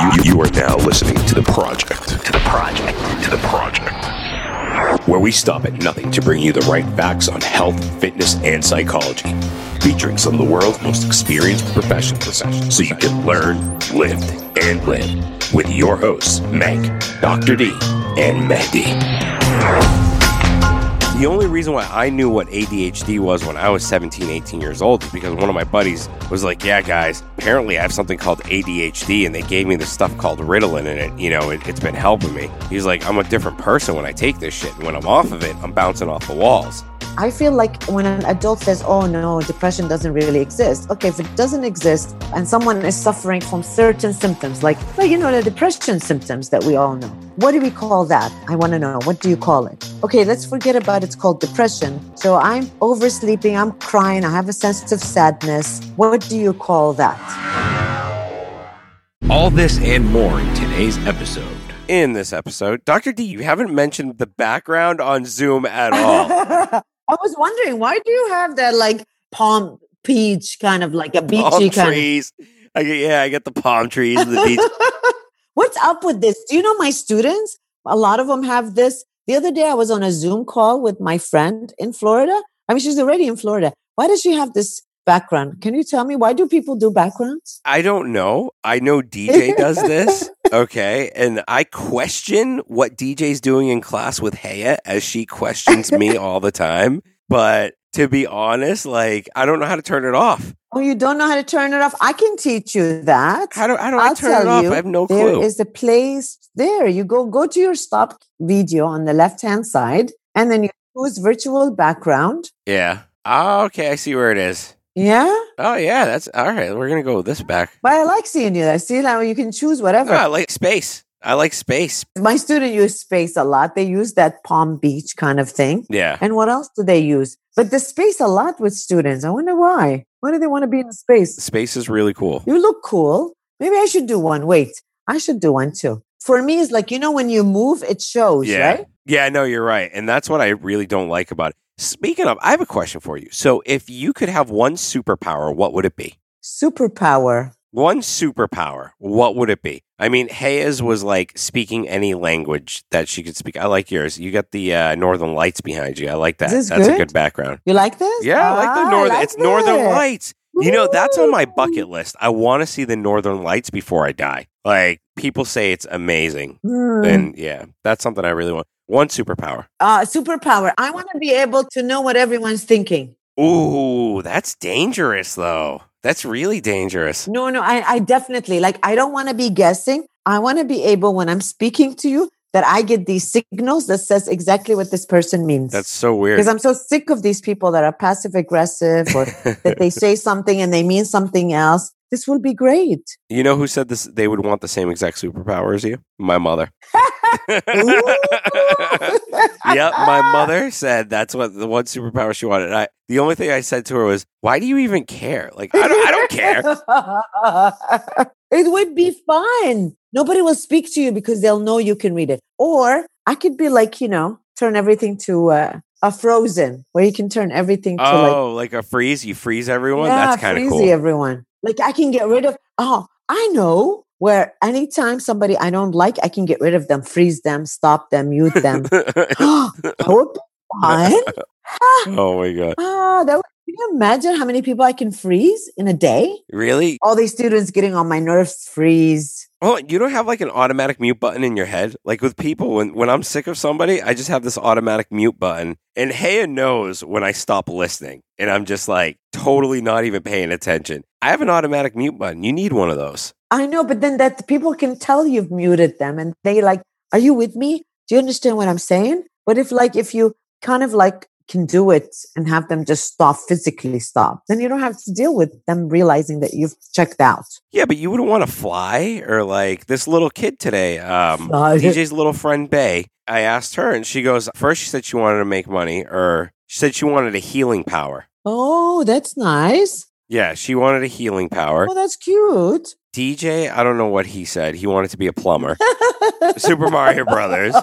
You, you are now listening to the project. To the project. To the project. Where we stop at nothing to bring you the right facts on health, fitness, and psychology. Featuring some of the world's most experienced professionals so you can learn, lift, and live. With your hosts, Meg, Dr. D, and Mehdi. The only reason why I knew what ADHD was when I was 17, 18 years old is because one of my buddies was like, Yeah, guys, apparently I have something called ADHD, and they gave me this stuff called Ritalin, and it, you know, it, it's been helping me. He's like, I'm a different person when I take this shit. And when I'm off of it, I'm bouncing off the walls. I feel like when an adult says, oh no, depression doesn't really exist. Okay, if it doesn't exist and someone is suffering from certain symptoms, like, well, you know, the depression symptoms that we all know, what do we call that? I want to know. What do you call it? Okay, let's forget about it's called depression. So I'm oversleeping, I'm crying, I have a sense of sadness. What do you call that? All this and more in today's episode. In this episode, Dr. D, you haven't mentioned the background on Zoom at all. I was wondering why do you have that like palm peach kind of like a beachy palm kind trees. I get, yeah, I get the palm trees and the beach. What's up with this? Do you know my students? A lot of them have this. The other day I was on a Zoom call with my friend in Florida. I mean, she's already in Florida. Why does she have this background? Can you tell me why do people do backgrounds? I don't know. I know DJ does this. Okay. And I question what DJ's doing in class with Haya as she questions me all the time. But to be honest, like I don't know how to turn it off. Oh, you don't know how to turn it off? I can teach you that. How do, how do I turn it off? You, I have no there clue. There is a place there. You go go to your stop video on the left hand side, and then you choose virtual background. Yeah. Oh, okay. I see where it is. Yeah. Oh yeah, that's all right. We're gonna go with this back. But I like seeing you. I see how you can choose whatever. Oh, I like space. I like space. My student use space a lot. They use that Palm Beach kind of thing. Yeah. And what else do they use? But the space a lot with students. I wonder why. Why do they want to be in space? Space is really cool. You look cool. Maybe I should do one. Wait, I should do one too. For me, it's like, you know, when you move, it shows, yeah. right? Yeah, no, you're right. And that's what I really don't like about it. Speaking of, I have a question for you. So, if you could have one superpower, what would it be? Superpower. One superpower, what would it be? I mean, Hayes was like speaking any language that she could speak. I like yours. You got the uh, Northern Lights behind you. I like that. This That's good? a good background. You like this? Yeah, I like the Ah, Northern. like it's Northern it. Lights. You know, that's on my bucket list. I want to see the Northern Lights before I die. Like people say it's amazing. Hmm. And yeah, that's something I really want. One superpower. uh, superpower. I want to be able to know what everyone's thinking. Ooh, that's dangerous though. That's really dangerous. No, no, I, I definitely like. I don't want to be guessing. I want to be able, when I'm speaking to you, that I get these signals that says exactly what this person means. That's so weird. because I'm so sick of these people that are passive aggressive or that they say something and they mean something else. This will be great. you know who said this? They would want the same exact superpower as you. My mother. yep, my mother said that's what the one superpower she wanted. I, the only thing I said to her was, "Why do you even care? Like, I don't, I don't care." it would be fun. Nobody will speak to you because they'll know you can read it. Or I could be like, you know, turn everything to uh, a frozen where you can turn everything to like, Oh, like a freeze? You freeze everyone? yeah, that's kind of cool. everyone. Like I can get rid of, oh, I know where anytime somebody I don't like, I can get rid of them, freeze them, stop them, mute them. that would be fun. oh my god! Ah, that would, can you imagine how many people I can freeze in a day? Really? All these students getting on my nerves, freeze. Oh, you don't have like an automatic mute button in your head? Like with people, when, when I'm sick of somebody, I just have this automatic mute button. And Haya knows when I stop listening and I'm just like totally not even paying attention. I have an automatic mute button. You need one of those. I know, but then that people can tell you've muted them and they like, are you with me? Do you understand what I'm saying? But if like, if you kind of like can do it and have them just stop, physically stop, then you don't have to deal with them realizing that you've checked out. Yeah, but you wouldn't want to fly or like this little kid today, um. DJ's little friend Bay. I asked her and she goes, first she said she wanted to make money or she said she wanted a healing power. Oh, that's nice. Yeah, she wanted a healing power. Oh, that's cute. DJ, I don't know what he said. He wanted to be a plumber. Super Mario Brothers.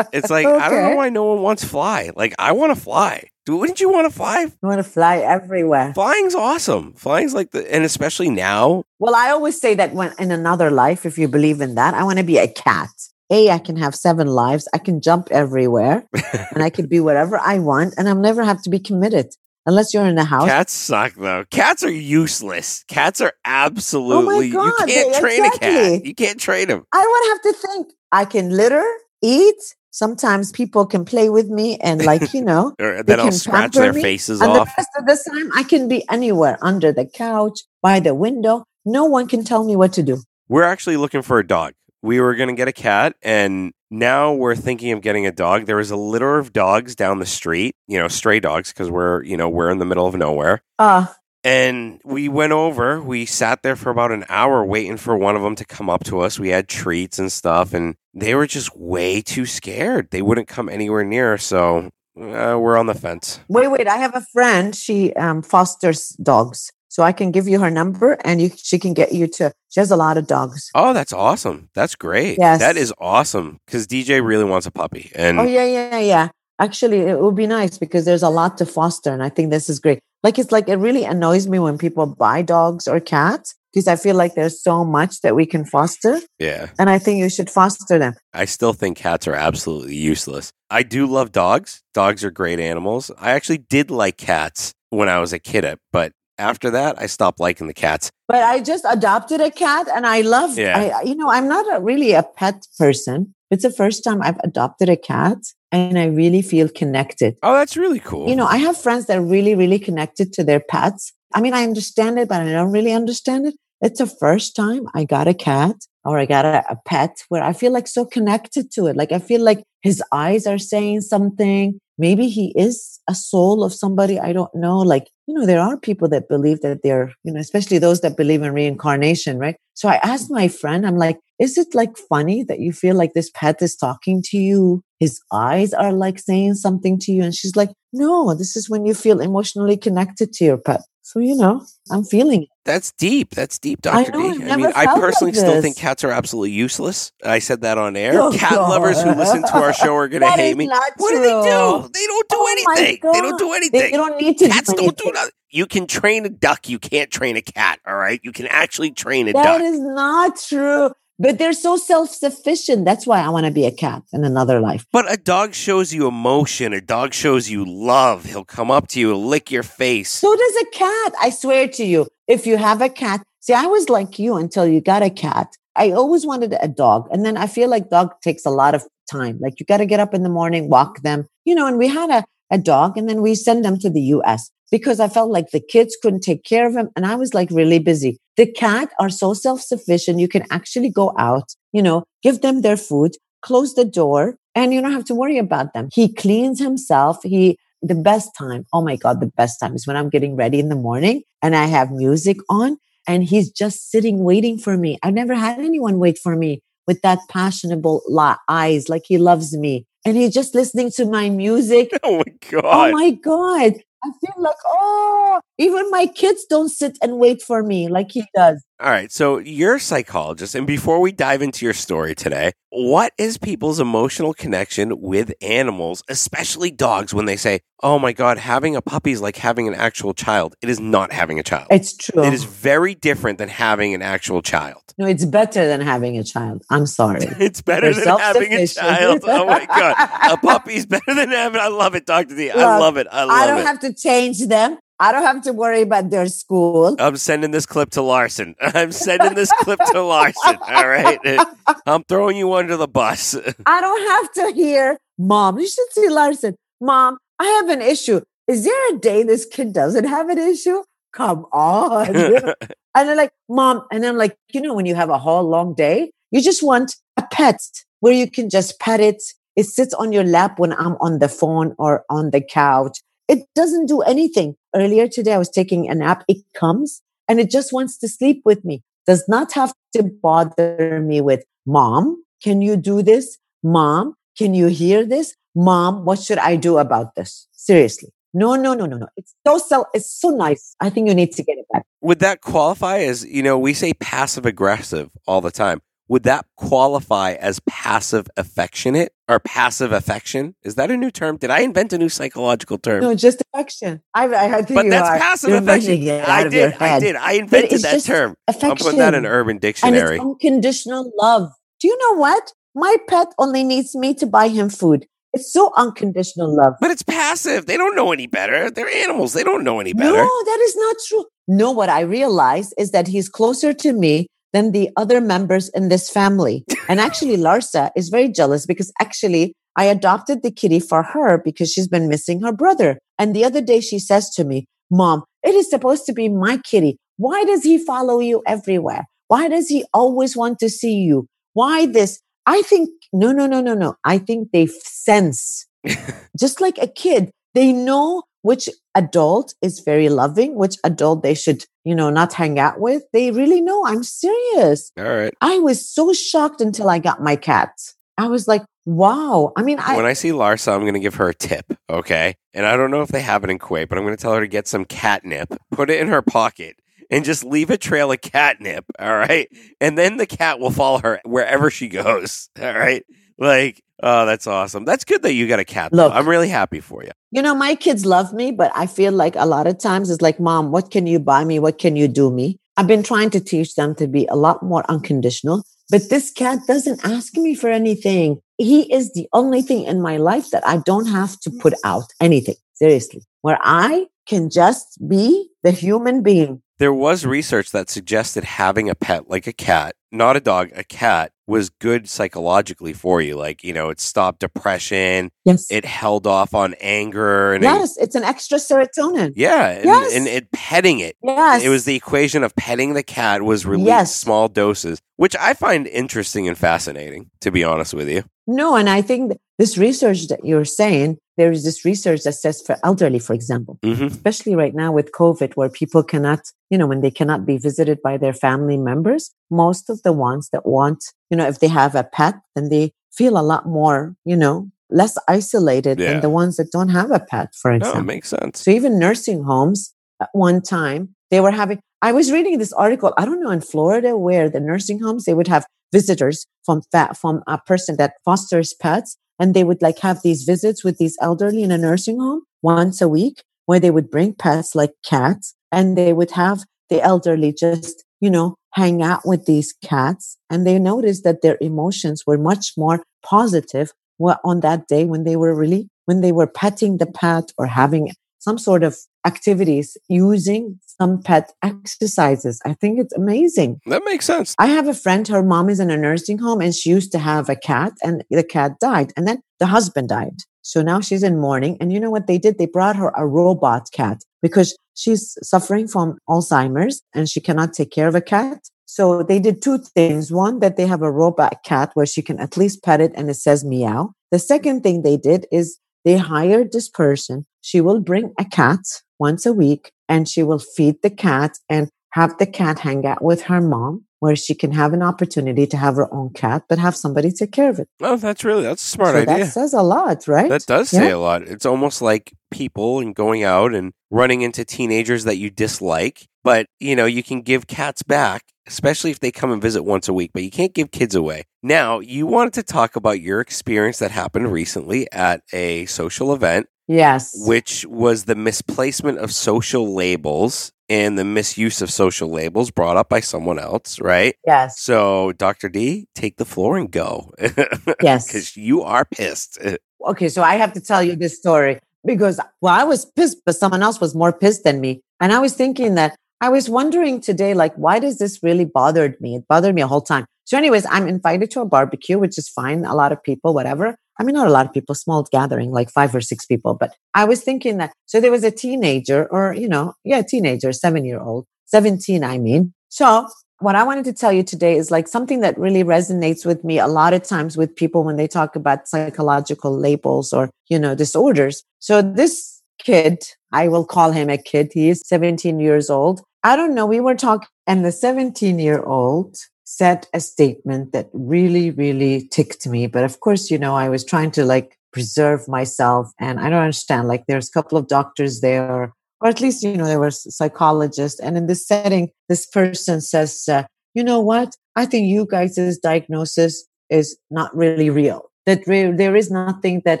It's like I don't know why no one wants fly. Like I want to fly. Wouldn't you want to fly? I want to fly everywhere. Flying's awesome. Flying's like the, and especially now. Well, I always say that when in another life, if you believe in that, I want to be a cat. A, I can have seven lives. I can jump everywhere and I can be whatever I want and I'll never have to be committed unless you're in a house. Cats suck though. Cats are useless. Cats are absolutely. Oh my God, you can't they- train a cat. You can't train them. I would have to think. I can litter, eat. Sometimes people can play with me and like, you know, Or They then I'll can scratch their me, faces and the off. rest of the time I can be anywhere under the couch, by the window. No one can tell me what to do. We're actually looking for a dog. We were going to get a cat, and now we're thinking of getting a dog. There was a litter of dogs down the street, you know, stray dogs, because we're, you know, we're in the middle of nowhere. Uh, And we went over, we sat there for about an hour waiting for one of them to come up to us. We had treats and stuff, and they were just way too scared. They wouldn't come anywhere near. So uh, we're on the fence. wait, wait. I have a friend. She um, fosters dogs. So I can give you her number and you, she can get you to, she has a lot of dogs. Oh, that's awesome. That's great. Yes. That is awesome because DJ really wants a puppy. And Oh, yeah, yeah, yeah. Actually, it would be nice because there's a lot to foster. And I think this is great. Like, it's like, it really annoys me when people buy dogs or cats because I feel like there's so much that we can foster. yeah, And I think you should foster them. I still think cats are absolutely useless. I do love dogs. Dogs are great animals. I actually did like cats when I was a kid, but after that, I stopped liking the cats. But I just adopted a cat and I love, Yeah. I, you know, I'm not a, really a pet person. It's the first time I've adopted a cat and I really feel connected. Oh, that's really cool. You know, I have friends that are really, really connected to their pets. I mean, I understand it, but I don't really understand it. It's the first time I got a cat or I got a, a pet where I feel like so connected to it. Like I feel like his eyes are saying something. Maybe he is a soul of somebody I don't know. Like, you know, there are people that believe that they're, you know, especially those that believe in reincarnation, right? So I asked my friend, I'm like, is it like funny that you feel like this pet is talking to you? His eyes are like saying something to you. And she's like, no, this is when you feel emotionally connected to your pet. So, you know, I'm feeling it. That's deep. That's deep, know, D. I mean, I personally like still think cats are absolutely useless. I said that on air. Oh, Cat lovers who listen to our show are going to hate me. not What do they do? They don't do Oh anything. They don't God. do They, anything. you don't need to Cats do don't do nothing. You can train a duck. You can't train a cat. All right. You can actually train a That duck. That is not true. But they're so self sufficient. That's why I want to be a cat in another life. but a dog shows you emotion. A dog shows you love. He'll come up to you, lick your face. So does a cat. I swear to you, if you have a cat, see, I was like you until you got a cat. I always wanted a dog. And then I feel like dog takes a lot of time. Like you got to get up in the morning, walk them, you know, and we had a, a dog and then we send them to the US because I felt like the kids couldn't take care of him. And I was like really busy. The cat are so self sufficient. You can actually go out, you know, give them their food, close the door, and you don't have to worry about them. He cleans himself. He, the best time. Oh my God, the best time is when I'm getting ready in the morning and I have music on and he's just sitting waiting for me. I've never had anyone wait for me with that passionable eyes, like he loves me. And he's just listening to my music. Oh my oh God. Oh my God. I feel like, oh, even my kids don't sit and wait for me like he does. All right. So you're a psychologist. And before we dive into your story today, what is people's emotional connection with animals, especially dogs, when they say, oh my God, having a puppy is like having an actual child? It is not having a child. It's true. It is very different than having an actual child. no, it's better than having a child. I'm sorry. It's better They're than having a child. Oh my God. A puppy's better than having. I love it, Dr. D. I Look, love it. I love it. I don't it. have to change them. I don't have to worry about their school. I'm sending this clip to Larson. I'm sending this clip to Larson. All right. I'm throwing you under the bus. I don't have to hear, Mom, you should see Larson. Mom, I have an issue. Is there a day this kid doesn't have an issue? Come on. and they're like, Mom, and I'm like, you know, when you have a whole long day, you just want a pet where you can just pet it. It sits on your lap when I'm on the phone or on the couch. It doesn't do anything. Earlier today, I was taking a nap. It comes and it just wants to sleep with me. Does not have to bother me with, Mom, can you do this? Mom, can you hear this? Mom, what should I do about this? Seriously. No, no, no, no, no. It's so, so it's so nice. I think you need to get it back. Would that qualify as, you know, we say passive aggressive all the time. Would that qualify as passive affectionate or passive affection? Is that a new term? Did I invent a new psychological term? No, just affection. I, I think but that's are. passive You're affection. I did. I did. I invented that term. Affection. I'm putting that in Urban and Dictionary. it's unconditional love. Do you know what? My pet only needs me to buy him food. It's so unconditional love. But it's passive. They don't know any better. They're animals. They don't know any better. No, that is not true. No, what I realize is that he's closer to me than the other members in this family. And actually, Larsa is very jealous because actually, I adopted the kitty for her because she's been missing her brother. And the other day, she says to me, Mom, it is supposed to be my kitty. Why does he follow you everywhere? Why does he always want to see you? Why this? I think, no, no, no, no, no. I think they sense, just like a kid, they know which adult is very loving, which adult they should, you know, not hang out with. They really know. I'm serious. All right. I was so shocked until I got my cat. I was like, wow. I mean, I, when I see Larsa, I'm going to give her a tip, okay? And I don't know if they have it in Kuwait, but I'm going to tell her to get some catnip, put it in her pocket, and just leave a trail of catnip, all right? And then the cat will follow her wherever she goes, all right? Like, oh, that's awesome. That's good that you got a cat. Look. I'm really happy for you. you know, my kids love me, but I feel like a lot of times it's like, mom, what can you buy me? What can you do me? I've been trying to teach them to be a lot more unconditional, but this cat doesn't ask me for anything. He is the only thing in my life that I don't have to put out anything. Seriously, where I can just be the human being. There was research that suggested having a pet like a cat, not a dog, a cat, was good psychologically for you. Like, you know, it stopped depression, Yes. it held off on anger, and it- yes, it's an extra serotonin. yeah, and, Yes. and it petting it. Yes. It was the equation of petting the cat was released Yes. small doses, which I find interesting and fascinating, to be honest with you. No, and I think this research that you're saying, there is this research that says for elderly, for example, hmm especially right now with COVID, where people cannot, you know, when they cannot be visited by their family members, most of the ones that want, you know, if they have a pet, then they feel a lot more, you know, less isolated Yeah. than the ones that don't have a pet, for No, example. it makes sense. So even nursing homes at one time, they were having, I was reading this article, I don't know, in Florida, where the nursing homes, they would have visitors from fa- from a person that fosters pets. And they would like have these visits with these elderly in a nursing home once a week where they would bring pets like cats and they would have the elderly just, you know, hang out with these cats. And they noticed that their emotions were much more positive on that day when they were really, when they were petting the pet or having some sort of activities using some pet exercises. I think it's amazing. That makes sense. I have a friend, her mom is in a nursing home and she used to have a cat and the cat died and then the husband died. So now she's in mourning. And you know what they did? They brought her a robot cat because she's suffering from Alzheimer's and she cannot take care of a cat. So they did two things. One, that they have a robot cat where she can at least pet it and it says meow. The second thing they did is they hired this person. She will bring a cat once a week and she will feed the cat and have the cat hang out with her mom where she can have an opportunity to have her own cat, but have somebody take care of it. Oh, that's really that's a smart so idea. that says a lot, right? That does say Yeah. a lot. It's almost like people and going out and running into teenagers that you dislike, but you know, you can give cats back, especially if they come and visit once a week, but you can't give kids away. Now, you wanted to talk about your experience that happened recently at a social event, Yes. which was the misplacement of social labels and the misuse of social labels brought up by someone else, right? yes. So, Dr. D, take the floor and go. Yes. Because you are pissed. Okay. So I have to tell you this story because, well, I was pissed, but someone else was more pissed than me. And I was thinking that I was wondering today, like, why does this really bothered me? It bothered me a whole time. So anyways, I'm invited to a barbecue, which is fine. A lot of people, whatever. I mean, not a lot of people, small gathering, like five or six people. But I was thinking that, so there was a teenager or, you know, yeah, teenager, seven year old, 17, I mean. So what I wanted to tell you today is like something that really resonates with me a lot of times with people when they talk about psychological labels or, you know, disorders. So this kid, I will call him a kid. He is 17 years old. I don't know. We were talking and the 17 year old said a statement that really, really ticked me. But of course, you know, I was trying to like preserve myself and I don't understand. Like there's a couple of doctors there or at least you know there was psychologists and in this setting this person says uh, you know what I think you guys' diagnosis is not really real. That re- there is nothing that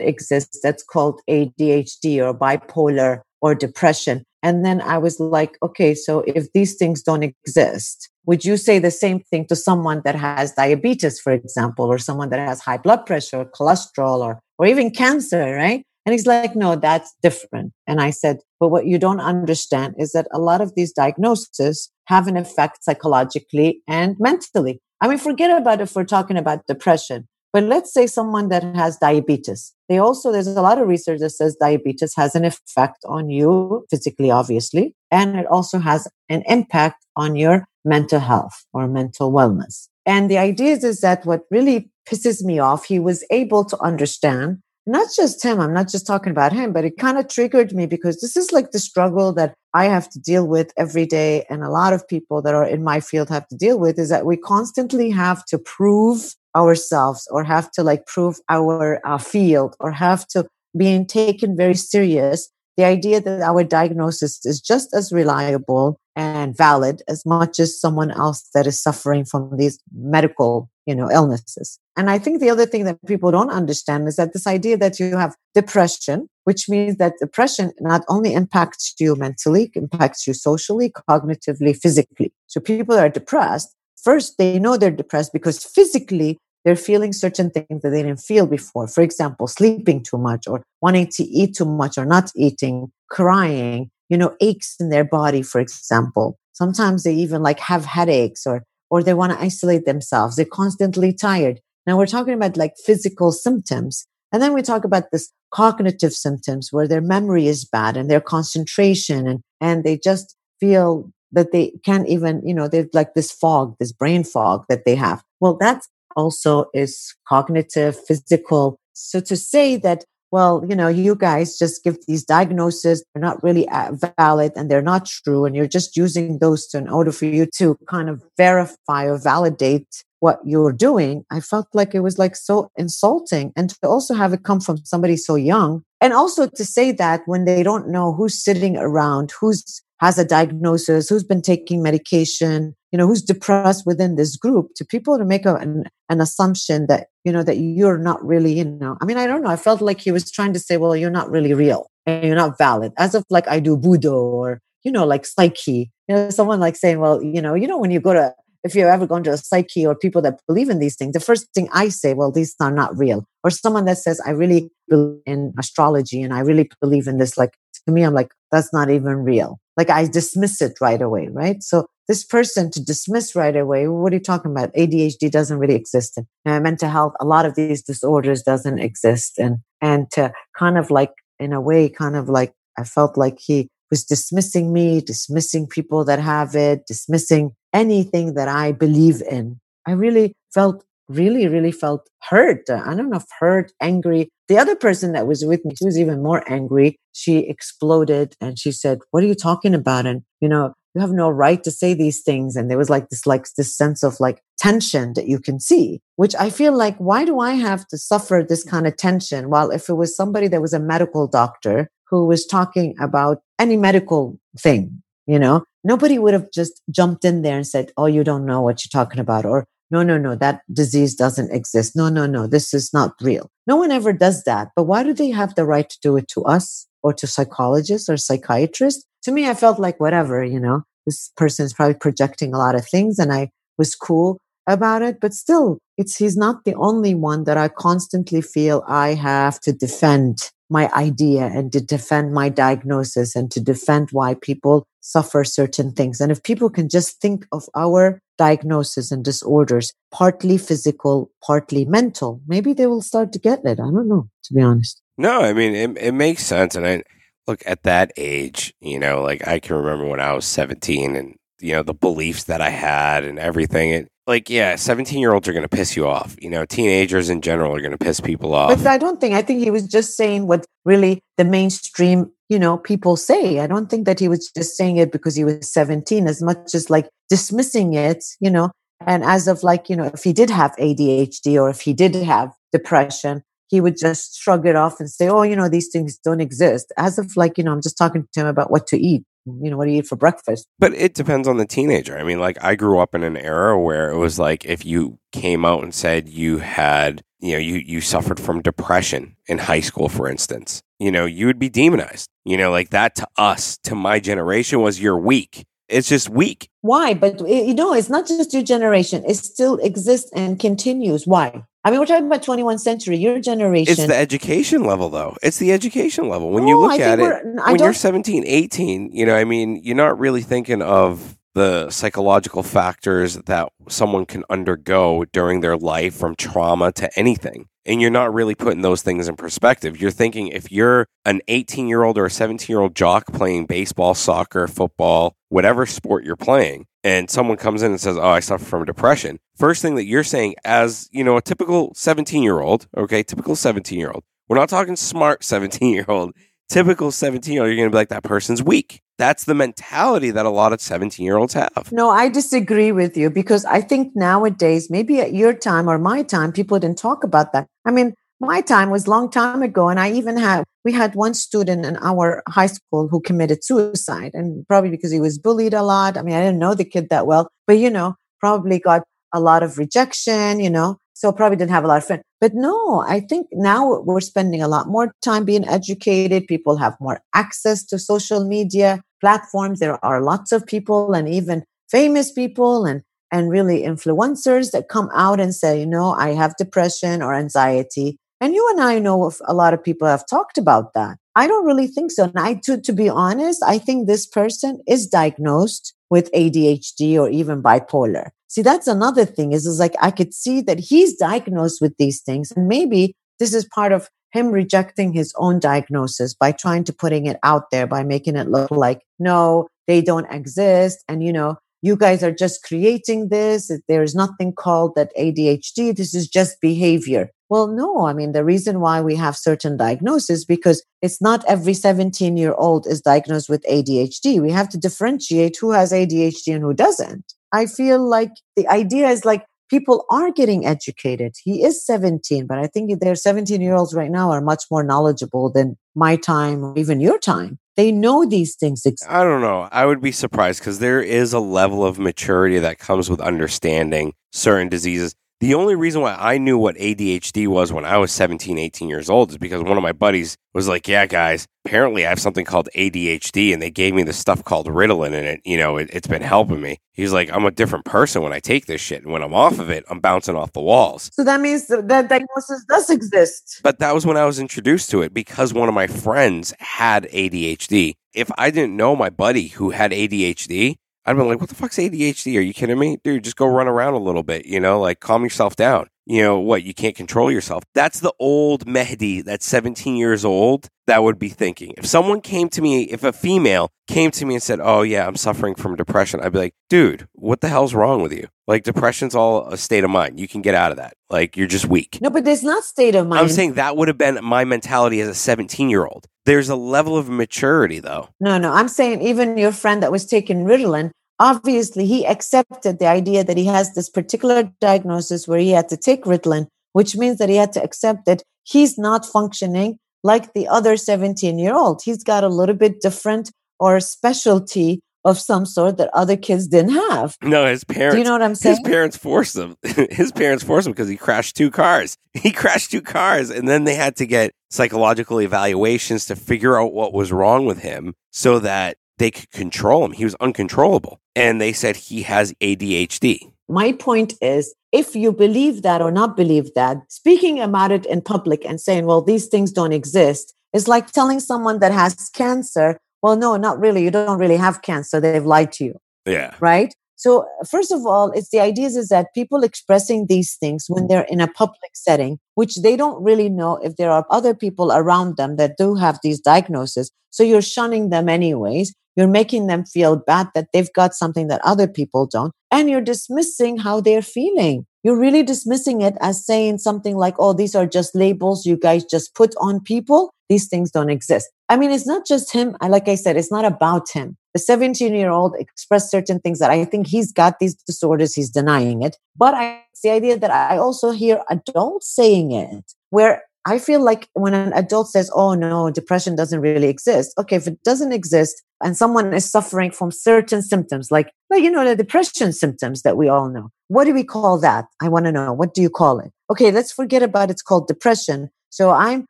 exists that's called ADHD or bipolar or depression. And then I was like, okay, so if these things don't exist, would you say the same thing to someone that has diabetes, for example, or someone that has high blood pressure, or cholesterol, or, or even cancer, right? And he's like, no, that's different. And I said, but what you don't understand is that a lot of these diagnoses have an effect psychologically and mentally. I mean, forget about if we're talking about depression. But let's say someone that has diabetes. They also, there's a lot of research that says diabetes has an effect on you physically, obviously, and it also has an impact on your mental health or mental wellness. And the idea is, is that what really pisses me off, he was able to understand not just him, I'm not just talking about him, but it kind of triggered me because this is like the struggle that I have to deal with every day. And a lot of people that are in my field have to deal with is that we constantly have to prove ourselves or have to like prove our, our field or have to being taken very serious the idea that our diagnosis is just as reliable and valid as much as someone else that is suffering from these medical you know illnesses and i think the other thing that people don't understand is that this idea that you have depression which means that depression not only impacts you mentally impacts you socially cognitively physically so people are depressed first they know they're depressed because physically they're feeling certain things that they didn't feel before. For example, sleeping too much or wanting to eat too much or not eating, crying, you know, aches in their body, for example. Sometimes they even like have headaches or, or they want to isolate themselves. They're constantly tired. Now we're talking about like physical symptoms. And then we talk about this cognitive symptoms where their memory is bad and their concentration and, and they just feel that they can't even, you know, they've like this fog, this brain fog that they have. Well, that's also is cognitive, physical. So to say that, well, you know, you guys just give these diagnoses, they're not really uh, valid and they're not true. And you're just using those to, in order for you to kind of verify or validate what you're doing. I felt like it was like so insulting. And to also have it come from somebody so young. And also to say that when they don't know who's sitting around, who's has a diagnosis, who's been taking medication, you know, who's depressed within this group, to people to make a, an, an assumption that, you know, that you're not really, you know, I mean, I don't know. I felt like he was trying to say, well, you're not really real and you're not valid, as if like I do voodoo or, you know, like psyche. You know, someone like saying, well, you know, you know, when you go to if you're ever going to a psyche or people that believe in these things, the first thing I say, well, these are not real. Or someone that says, I really believe in astrology and I really believe in this. Like to me, I'm like, that's not even real. Like I dismiss it right away, right? So this person to dismiss right away, what are you talking about? ADHD doesn't really exist. And mental health, a lot of these disorders doesn't exist. And, and to kind of like, in a way, kind of like, I felt like he was dismissing me, dismissing people that have it, dismissing anything that I believe in. I really felt, really, really felt hurt. I don't know if hurt, angry. The other person that was with me, she was even more angry. She exploded and she said, What are you talking about? And, you know, you have no right to say these things. And there was like this, like this sense of like tension that you can see, which I feel like, why do I have to suffer this kind of tension? While if it was somebody that was a medical doctor who was talking about any medical thing, you know, nobody would have just jumped in there and said, Oh, you don't know what you're talking about. Or no, no, no, that disease doesn't exist. No, no, no, this is not real. No one ever does that. But why do they have the right to do it to us or to psychologists or psychiatrists? To me, I felt like whatever, you know, this person is probably projecting a lot of things and I was cool about it. But still, it's, he's not the only one that I constantly feel I have to defend my idea and to defend my diagnosis and to defend why people suffer certain things. And if people can just think of our diagnosis and disorders, partly physical, partly mental, maybe they will start to get it. I don't know, to be honest. No, I mean, it, it makes sense. And I look at that age, you know, like I can remember when I was 17 and, you know, the beliefs that I had and everything. It, like yeah 17 year olds are going to piss you off you know teenagers in general are going to piss people off but i don't think i think he was just saying what really the mainstream you know people say i don't think that he was just saying it because he was 17 as much as like dismissing it you know and as of like you know if he did have adhd or if he did have depression he would just shrug it off and say oh you know these things don't exist as if, like you know i'm just talking to him about what to eat you know, what do you eat for breakfast? But it depends on the teenager. I mean, like I grew up in an era where it was like if you came out and said you had, you know, you, you suffered from depression in high school, for instance, you know, you would be demonized. You know, like that to us, to my generation was you're weak. It's just weak. Why? But eh, you know, it's not just your generation. It still exists and continues. Why? I mean, we're talking about 21st century, your generation. It's the education level, though. It's the education level. When you oh, look at it, when you're 17, 18, you know, I mean, you're not really thinking of the psychological factors that someone can undergo during their life from trauma to anything. And you're not really putting those things in perspective. You're thinking if you're an 18 year old or a 17 year old jock playing baseball, soccer, football, whatever sport you're playing, and someone comes in and says, "Oh, I suffer from depression." First thing that you're saying as, you know, a typical 17-year-old, okay, typical 17-year-old. We're not talking smart 17-year-old. Typical 17-year-old, you're going to be like that person's weak. That's the mentality that a lot of 17-year-olds have. No, I disagree with you because I think nowadays, maybe at your time or my time, people didn't talk about that. I mean, my time was long time ago and i even had we had one student in our high school who committed suicide and probably because he was bullied a lot i mean i didn't know the kid that well but you know probably got a lot of rejection you know so probably didn't have a lot of friends but no i think now we're spending a lot more time being educated people have more access to social media platforms there are lots of people and even famous people and and really influencers that come out and say, you know, I have depression or anxiety. And you and I know a lot of people have talked about that. I don't really think so. And I, to, to be honest, I think this person is diagnosed with ADHD or even bipolar. See, that's another thing is, is like, I could see that he's diagnosed with these things. And maybe this is part of him rejecting his own diagnosis by trying to putting it out there, by making it look like, no, they don't exist. And, you know, you guys are just creating this. There's nothing called that ADHD. This is just behavior. Well, no, I mean, the reason why we have certain diagnoses because it's not every 17 year old is diagnosed with ADHD. We have to differentiate who has ADHD and who doesn't. I feel like the idea is like people are getting educated. He is 17, but I think their 17 year olds right now are much more knowledgeable than my time or even your time. They know these things. Exist. I don't know. I would be surprised because there is a level of maturity that comes with understanding certain diseases. The only reason why I knew what ADHD was when I was 17, 18 years old is because one of my buddies was like, Yeah, guys, apparently I have something called ADHD, and they gave me this stuff called Ritalin, and it, you know, it, has been helping me. He's like, I'm a different person when I take this shit. And when I'm off of it, I'm bouncing off the walls. So that means that, that diagnosis does exist. But that was when I was introduced to it because one of my friends had ADHD. If I didn't know my buddy who had ADHD, I'd been like, what the fuck's ADHD? Are you kidding me? Dude, just go run around a little bit, you know, like calm yourself down. You know what? You can't control yourself. That's the old Mehdi that's 17 years old that would be thinking. If someone came to me, if a female came to me and said, Oh, yeah, I'm suffering from depression, I'd be like, Dude, what the hell's wrong with you? Like, depression's all a state of mind. You can get out of that. Like, you're just weak. No, but there's not state of mind. I'm saying that would have been my mentality as a 17 year old. There's a level of maturity, though. No, no. I'm saying even your friend that was taking Ritalin, obviously he accepted the idea that he has this particular diagnosis where he had to take Ritalin, which means that he had to accept that he's not functioning like the other 17 year old. He's got a little bit different or specialty of some sort that other kids didn't have. No, his parents. Do you know what I'm saying? His parents forced him. his parents forced him because he crashed two cars. He crashed two cars, and then they had to get psychological evaluations to figure out what was wrong with him so that they could control him. He was uncontrollable. And they said he has ADHD. My point is if you believe that or not believe that, speaking about it in public and saying, well, these things don't exist is like telling someone that has cancer, well, no, not really. You don't really have cancer. They've lied to you. Yeah. Right. So first of all, it's the ideas is that people expressing these things when they're in a public setting, which they don't really know if there are other people around them that do have these diagnoses. So you're shunning them anyways. You're making them feel bad that they've got something that other people don't. And you're dismissing how they're feeling. You're really dismissing it as saying something like, oh, these are just labels you guys just put on people. These things don't exist. I mean, it's not just him. Like I said, it's not about him. The 17 year old expressed certain things that I think he's got these disorders. He's denying it. But I, it's the idea that I also hear adults saying it where I feel like when an adult says, Oh no, depression doesn't really exist. Okay. If it doesn't exist and someone is suffering from certain symptoms, like, like, you know, the depression symptoms that we all know, what do we call that? I want to know. What do you call it? Okay. Let's forget about it's called depression. So I'm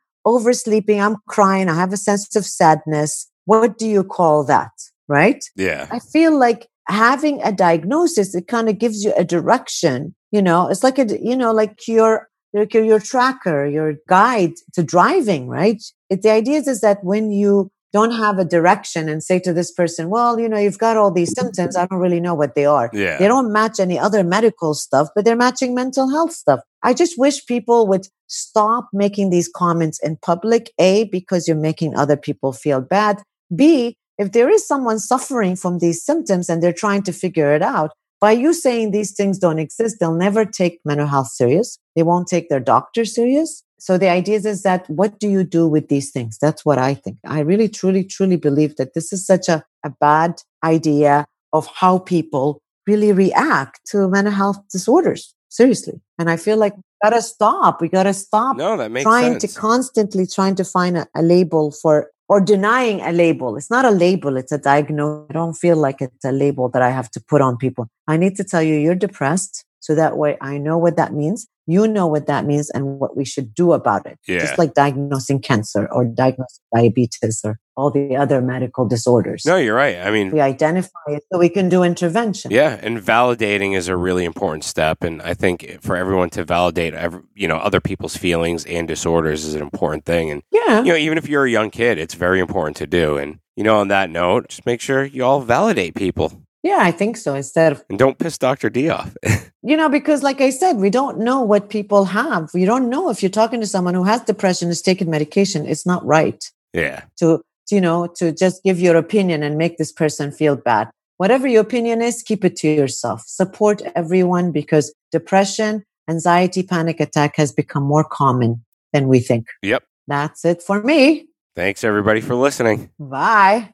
oversleeping. I'm crying. I have a sense of sadness. What do you call that? Right? Yeah. I feel like having a diagnosis, it kind of gives you a direction. You know, it's like a, you know, like your, like your, your tracker, your guide to driving, right? It, the idea is, is that when you don't have a direction and say to this person, well, you know, you've got all these symptoms. I don't really know what they are. Yeah. They don't match any other medical stuff, but they're matching mental health stuff. I just wish people would stop making these comments in public. A, because you're making other people feel bad. B, if there is someone suffering from these symptoms and they're trying to figure it out, by you saying these things don't exist, they'll never take mental health serious. They won't take their doctor serious. So the idea is, is that what do you do with these things? That's what I think. I really, truly, truly believe that this is such a, a bad idea of how people really react to mental health disorders. Seriously. And I feel like we gotta stop. We gotta stop No, that makes trying sense. to constantly trying to find a, a label for or denying a label. It's not a label, it's a diagnosis. I don't feel like it's a label that I have to put on people. I need to tell you you're depressed. So that way I know what that means. You know what that means and what we should do about it. Yeah. Just like diagnosing cancer or diagnosing diabetes or all the other medical disorders. no, you're right. I mean, We identify it so we can do intervention. Yeah, and validating is a really important step, and I think for everyone to validate, every, you know, other people's feelings and disorders is an important thing. And Yeah. you know, even if you're a young kid, it's very important to do. And you know, on that note, just make sure you all validate people Yeah, I think so. Instead of and don't piss Doctor D off. You know, because like I said, we don't know what people have. We don't know if you're talking to someone who has depression, is taking medication. It's not right yeah, to, to, you know, to just give your opinion and make this person feel bad. Whatever your opinion is, keep it to yourself. Support everyone because depression, anxiety, panic attack has become more common than we think. Yep. That's it for me. thanks everybody for listening. Bye.